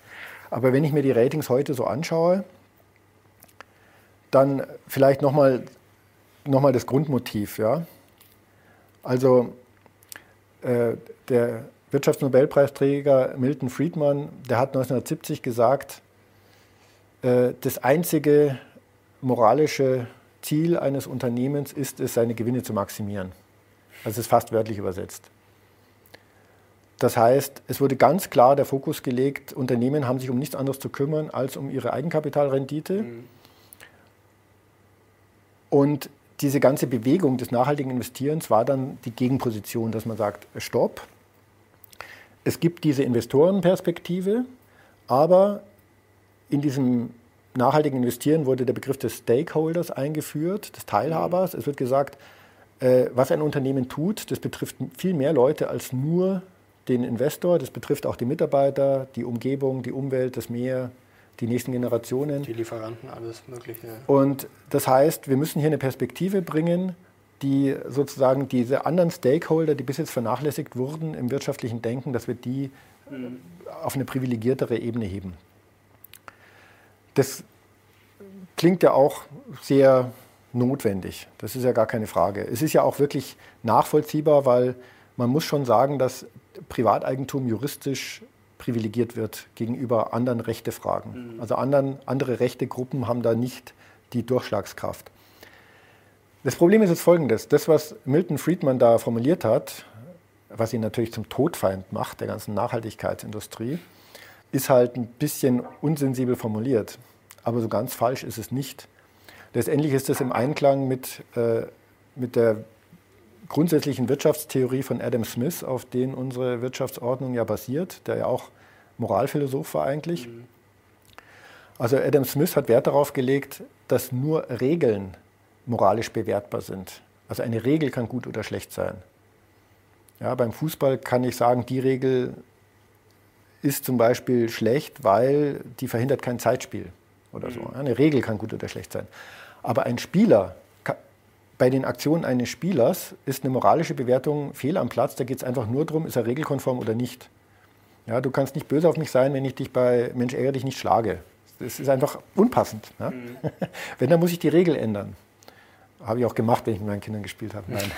Aber wenn ich mir die Ratings heute so anschaue, dann vielleicht nochmal noch mal das Grundmotiv. Ja? Also äh, der Wirtschaftsnobelpreisträger Milton Friedman, der hat 1970 gesagt, äh, das einzige moralische Ziel eines Unternehmens ist es, seine Gewinne zu maximieren. Also es ist fast wörtlich übersetzt. Das heißt, es wurde ganz klar der Fokus gelegt, Unternehmen haben sich um nichts anderes zu kümmern als um ihre Eigenkapitalrendite. Mhm. Und diese ganze Bewegung des nachhaltigen Investierens war dann die Gegenposition, dass man sagt, stopp, es gibt diese Investorenperspektive, aber in diesem nachhaltigen Investieren wurde der Begriff des Stakeholders eingeführt, des Teilhabers. Es wird gesagt, äh, was ein Unternehmen tut, das betrifft viel mehr Leute als nur den Investor, das betrifft auch die Mitarbeiter, die Umgebung, die Umwelt, das Meer, die nächsten Generationen. Die Lieferanten, alles Mögliche. Und das heißt, wir müssen hier eine Perspektive bringen, die sozusagen diese anderen Stakeholder, die bis jetzt vernachlässigt wurden im wirtschaftlichen Denken, dass wir die mhm. auf eine privilegiertere Ebene heben. Das klingt ja auch sehr notwendig. Das ist ja gar keine Frage. Es ist ja auch wirklich nachvollziehbar, weil man muss schon sagen, dass Privateigentum juristisch privilegiert wird gegenüber anderen Rechtefragen. Mhm. Also anderen, andere Rechtegruppen haben da nicht die Durchschlagskraft. Das Problem ist jetzt folgendes. Das, was Milton Friedman da formuliert hat, was ihn natürlich zum Todfeind macht, der ganzen Nachhaltigkeitsindustrie, ist halt ein bisschen unsensibel formuliert. Aber so ganz falsch ist es nicht. Letztendlich ist es im Einklang mit, äh, mit der grundsätzlichen Wirtschaftstheorie von Adam Smith, auf den unsere Wirtschaftsordnung ja basiert, der ja auch Moralphilosoph war eigentlich. Mhm. Also Adam Smith hat Wert darauf gelegt, dass nur Regeln moralisch bewertbar sind. Also eine Regel kann gut oder schlecht sein. Ja, beim Fußball kann ich sagen, die Regel ist zum Beispiel schlecht, weil die verhindert kein Zeitspiel oder so. Eine Regel kann gut oder schlecht sein. Aber ein Spieler, bei den Aktionen eines Spielers ist eine moralische Bewertung fehl am Platz. Da geht es einfach nur darum, ist er regelkonform oder nicht. Ja, du kannst nicht böse auf mich sein, wenn ich dich bei Mensch ärgere dich nicht schlage. Das ist einfach unpassend. Ja? Mhm. Wenn, dann muss ich die Regel ändern. Habe ich auch gemacht, wenn ich mit meinen Kindern gespielt habe. Nein.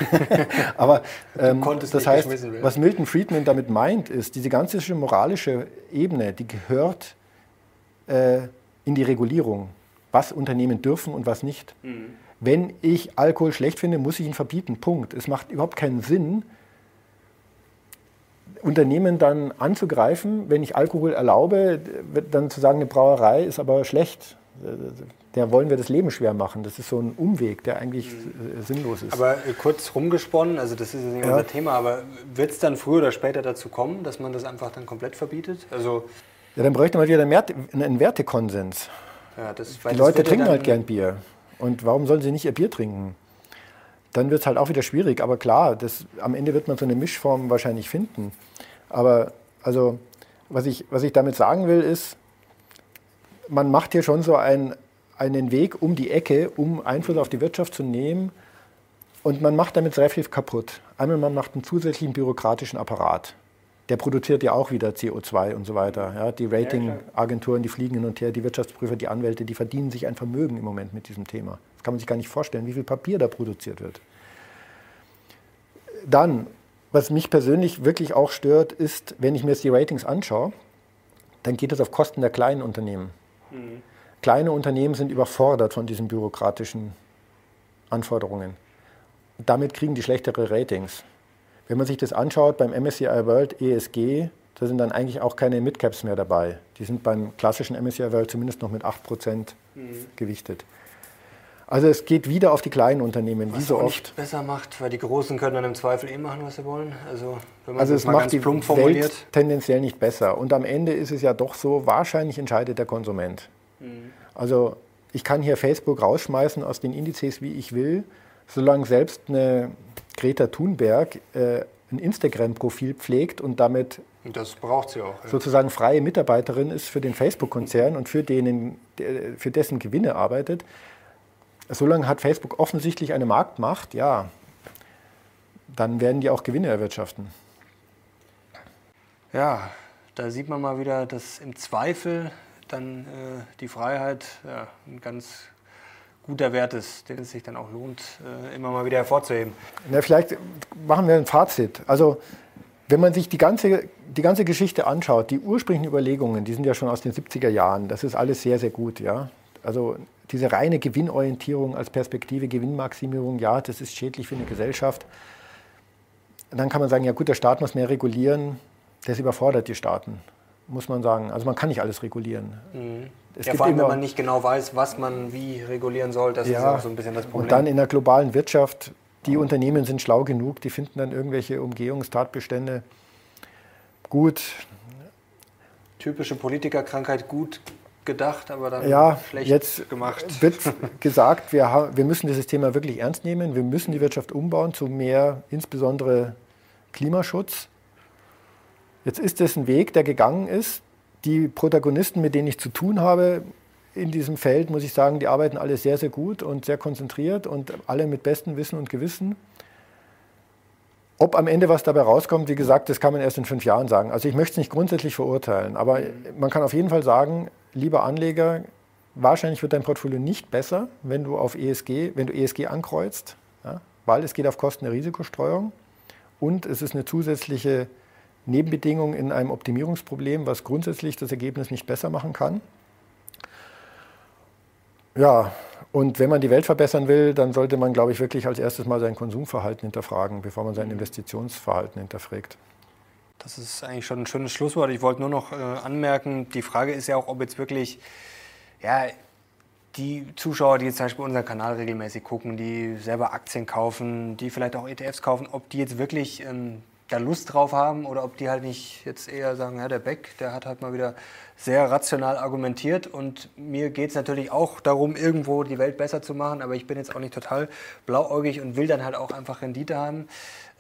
Aber ähm, das heißt, was Milton Friedman damit meint, ist, diese ganze moralische Ebene, die gehört äh, in die Regulierung, was Unternehmen dürfen und was nicht. Mhm. Wenn ich Alkohol schlecht finde, muss ich ihn verbieten. Punkt. Es macht überhaupt keinen Sinn, Unternehmen dann anzugreifen, wenn ich Alkohol erlaube, dann zu sagen, eine Brauerei ist aber schlecht. Der wollen wir das Leben schwer machen. Das ist so ein Umweg, der eigentlich mhm. sinnlos ist. Aber kurz rumgesponnen, also das ist nicht ja. unser Thema, aber wird es dann früher oder später dazu kommen, dass man das einfach dann komplett verbietet? Also ja, dann bräuchte man wieder einen Wertekonsens. Ja, das, Die Leute trinken halt gern Bier. Und warum sollen sie nicht ihr Bier trinken? Dann wird es halt auch wieder schwierig. Aber klar, das, am Ende wird man so eine Mischform wahrscheinlich finden. Aber also, was ich, was ich damit sagen will, ist, man macht hier schon so ein, einen Weg um die Ecke, um Einfluss auf die Wirtschaft zu nehmen. Und man macht damit sehr viel kaputt. Einmal, man macht einen zusätzlichen bürokratischen Apparat. Der produziert ja auch wieder CO2 und so weiter. Ja, die Ratingagenturen, die fliegen hin und her, die Wirtschaftsprüfer, die Anwälte, die verdienen sich ein Vermögen im Moment mit diesem Thema. Das kann man sich gar nicht vorstellen, wie viel Papier da produziert wird. Dann, was mich persönlich wirklich auch stört, ist, wenn ich mir jetzt die Ratings anschaue, dann geht es auf Kosten der kleinen Unternehmen. Mhm. Kleine Unternehmen sind überfordert von diesen bürokratischen Anforderungen. Damit kriegen die schlechtere Ratings. Wenn man sich das anschaut beim MSCI World ESG, da sind dann eigentlich auch keine Midcaps mehr dabei. Die sind beim klassischen MSCI World zumindest noch mit 8% mhm. gewichtet. Also es geht wieder auf die kleinen Unternehmen, was wie so oft. Nicht besser macht, weil die Großen können dann im Zweifel eh machen, was sie wollen. Also wenn man also es macht die plump formuliert. Welt tendenziell nicht besser. Und am Ende ist es ja doch so, wahrscheinlich entscheidet der Konsument. Mhm. Also ich kann hier Facebook rausschmeißen aus den Indizes, wie ich will, solange selbst eine Greta Thunberg äh, ein Instagram-Profil pflegt und damit das braucht sie auch, ja. sozusagen freie Mitarbeiterin ist für den Facebook-Konzern und für, denen, für dessen Gewinne arbeitet, solange hat Facebook offensichtlich eine Marktmacht, ja, dann werden die auch Gewinne erwirtschaften. Ja, da sieht man mal wieder, dass im Zweifel dann äh, die Freiheit ja, ein ganz guter Wert ist, den es sich dann auch lohnt, äh, immer mal wieder hervorzuheben. Na, vielleicht machen wir ein Fazit. Also wenn man sich die ganze, die ganze Geschichte anschaut, die ursprünglichen Überlegungen, die sind ja schon aus den 70er Jahren, das ist alles sehr, sehr gut. Ja? Also diese reine Gewinnorientierung als Perspektive, Gewinnmaximierung, ja, das ist schädlich für eine Gesellschaft. Dann kann man sagen, ja gut, der Staat muss mehr regulieren, das überfordert die Staaten, muss man sagen. Also man kann nicht alles regulieren. Mhm. ja, vor allem, wenn man nicht genau weiß, was man wie regulieren soll, das ja, ist auch so ein bisschen das Problem. Und dann in der globalen Wirtschaft, die mhm. Unternehmen sind schlau genug, die finden dann irgendwelche Umgehungstatbestände gut. Typische Politikerkrankheit gut gedacht, aber dann ja, schlecht jetzt gemacht. Wird gesagt, wir, haben, wir müssen dieses Thema wirklich ernst nehmen. Wir müssen die Wirtschaft umbauen zu mehr, insbesondere Klimaschutz. Jetzt ist es ein Weg, der gegangen ist. Die Protagonisten, mit denen ich zu tun habe in diesem Feld, muss ich sagen, die arbeiten alle sehr, sehr gut und sehr konzentriert und alle mit bestem Wissen und Gewissen. Ob am Ende was dabei rauskommt, wie gesagt, das kann man erst in fünf Jahren sagen. Also ich möchte es nicht grundsätzlich verurteilen, aber man kann auf jeden Fall sagen, lieber Anleger, wahrscheinlich wird dein Portfolio nicht besser, wenn du auf ESG, wenn du ESG ankreuzt, ja, weil es geht auf Kosten der Risikostreuung und es ist eine zusätzliche Nebenbedingung in einem Optimierungsproblem, was grundsätzlich das Ergebnis nicht besser machen kann. Ja, und wenn man die Welt verbessern will, dann sollte man, glaube ich, wirklich als erstes mal sein Konsumverhalten hinterfragen, bevor man sein Investitionsverhalten hinterfragt. Das ist eigentlich schon ein schönes Schlusswort. Ich wollte nur noch äh, anmerken, die Frage ist ja auch, ob jetzt wirklich, ja, die Zuschauer, die jetzt zum Beispiel unseren Kanal regelmäßig gucken, die selber Aktien kaufen, die vielleicht auch ETFs kaufen, ob die jetzt wirklich ähm, da Lust drauf haben oder ob die halt nicht jetzt eher sagen, ja, der Beck, der hat halt mal wieder sehr rational argumentiert und mir geht es natürlich auch darum, irgendwo die Welt besser zu machen, aber ich bin jetzt auch nicht total blauäugig und will dann halt auch einfach Rendite haben.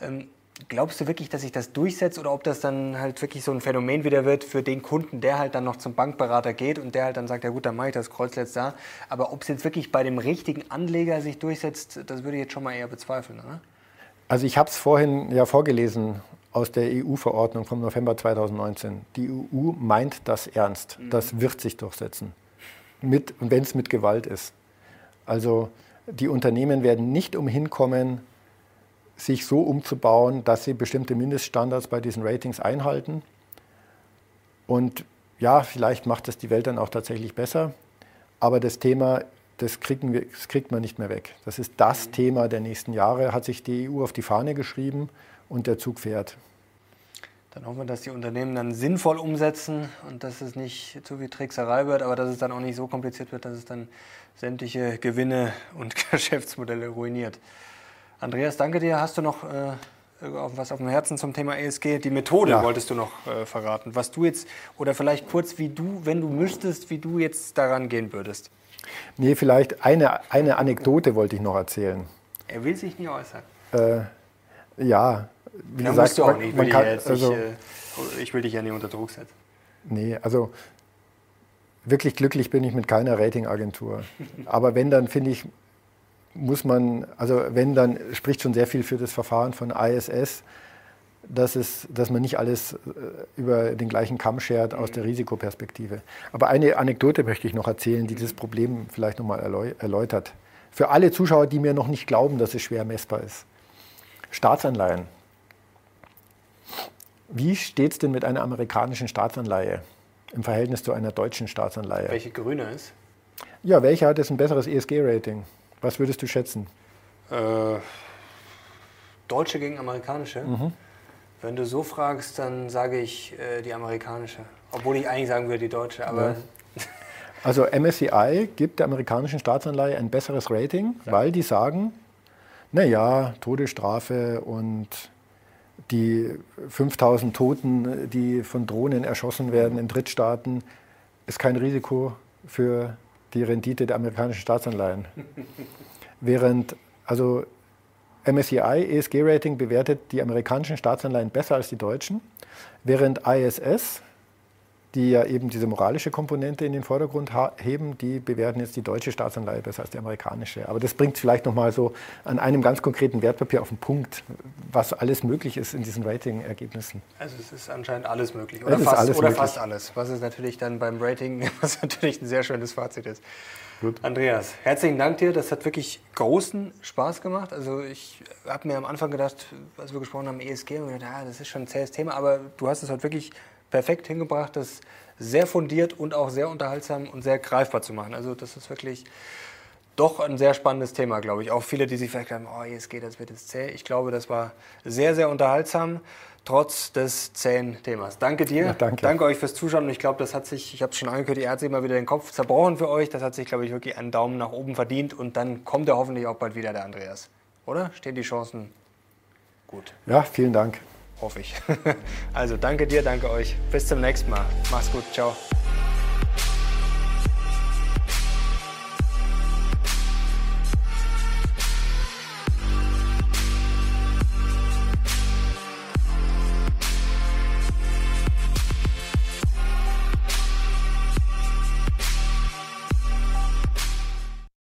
Ähm, glaubst du wirklich, dass sich das durchsetzt oder ob das dann halt wirklich so ein Phänomen wieder wird für den Kunden, der halt dann noch zum Bankberater geht und der halt dann sagt, ja gut, dann mache ich das Kreuzletzt da. Aber ob es jetzt wirklich bei dem richtigen Anleger sich durchsetzt, das würde ich jetzt schon mal eher bezweifeln. Oder? Also ich habe es vorhin ja vorgelesen aus der EU-Verordnung vom November 2019. Die EU meint das ernst. Mhm. Das wird sich durchsetzen. Mit, wenn es mit Gewalt ist. Also die Unternehmen werden nicht umhin kommen, sich so umzubauen, dass sie bestimmte Mindeststandards bei diesen Ratings einhalten. Und ja, vielleicht macht das die Welt dann auch tatsächlich besser. Aber das Thema, das, kriegen wir, das kriegt man nicht mehr weg. Das ist das mhm. Thema der nächsten Jahre, hat sich die EU auf die Fahne geschrieben und der Zug fährt. Dann hoffen wir, dass die Unternehmen dann sinnvoll umsetzen und dass es nicht zu viel Trickserei wird, aber dass es dann auch nicht so kompliziert wird, dass es dann sämtliche Gewinne und Geschäftsmodelle ruiniert. Andreas, danke dir. Hast du noch äh, was auf dem Herzen zum Thema ESG? Die Methode ja. wolltest du noch äh, verraten. Was du jetzt, oder vielleicht kurz, wie du, wenn du müsstest, wie du jetzt daran gehen würdest. Nee, vielleicht eine, eine Anekdote wollte ich noch erzählen. Er will sich nie äußern. Äh, ja, wie ja, gesagt, du auch nicht. Man, kann, also, nicht, äh, ich will dich ja nicht unter Druck setzen. Nee, also wirklich glücklich bin ich mit keiner Ratingagentur. Aber wenn, dann finde ich, muss man, also wenn, dann spricht schon sehr viel für das Verfahren von ISS, dass, es, dass man nicht alles äh, über den gleichen Kamm schert aus der Risikoperspektive. Aber eine Anekdote möchte ich noch erzählen, die dieses Problem vielleicht nochmal erläutert. Für alle Zuschauer, die mir noch nicht glauben, dass es schwer messbar ist. Staatsanleihen. Wie steht es denn mit einer amerikanischen Staatsanleihe im Verhältnis zu einer deutschen Staatsanleihe? Welche grüner ist? Ja, welche hat jetzt ein besseres ESG-Rating? Was würdest du schätzen? Äh, deutsche gegen amerikanische? Mhm. Wenn du so fragst, dann sage ich äh, die amerikanische. Obwohl ich eigentlich sagen würde die deutsche. Aber ja. Also MSCI gibt der amerikanischen Staatsanleihe ein besseres Rating, ja. weil die sagen, naja, Todesstrafe und die 5000 Toten, die von Drohnen erschossen werden in Drittstaaten, ist kein Risiko für die Rendite der amerikanischen Staatsanleihen. Während also MSCI ESG-Rating bewertet die amerikanischen Staatsanleihen besser als die deutschen, während ISS die ja eben diese moralische Komponente in den Vordergrund heben, die bewerten jetzt die deutsche Staatsanleihe besser als die amerikanische. Aber das bringt vielleicht nochmal so an einem ganz konkreten Wertpapier auf den Punkt, was alles möglich ist in diesen Rating-Ergebnissen. Also es ist anscheinend alles möglich oder, fast alles, oder fast alles, was ist natürlich dann beim Rating, was natürlich ein sehr schönes Fazit ist. Gut. Andreas, herzlichen Dank dir. Das hat wirklich großen Spaß gemacht. Also ich habe mir am Anfang gedacht, als wir gesprochen haben, ESG, und gedacht, ja, das ist schon ein zähes Thema, aber du hast es heute wirklich perfekt hingebracht, das sehr fundiert und auch sehr unterhaltsam und sehr greifbar zu machen. Also das ist wirklich doch ein sehr spannendes Thema, glaube ich. Auch viele, die sich vielleicht haben, oh, ESG, das wird jetzt zäh. Ich glaube, das war sehr, sehr unterhaltsam, trotz des zähen Themas. Danke dir. Ja, danke. danke euch fürs Zuschauen. Und ich glaube, das hat sich, ich habe es schon angekündigt, er hat sich mal wieder den Kopf zerbrochen für euch. Das hat sich, glaube ich, wirklich einen Daumen nach oben verdient. Und dann kommt er hoffentlich auch bald wieder, der Andreas. Oder? Stehen die Chancen gut? Ja, vielen Dank hoffe ich. Also danke dir, danke euch. Bis zum nächsten Mal. Mach's gut, ciao.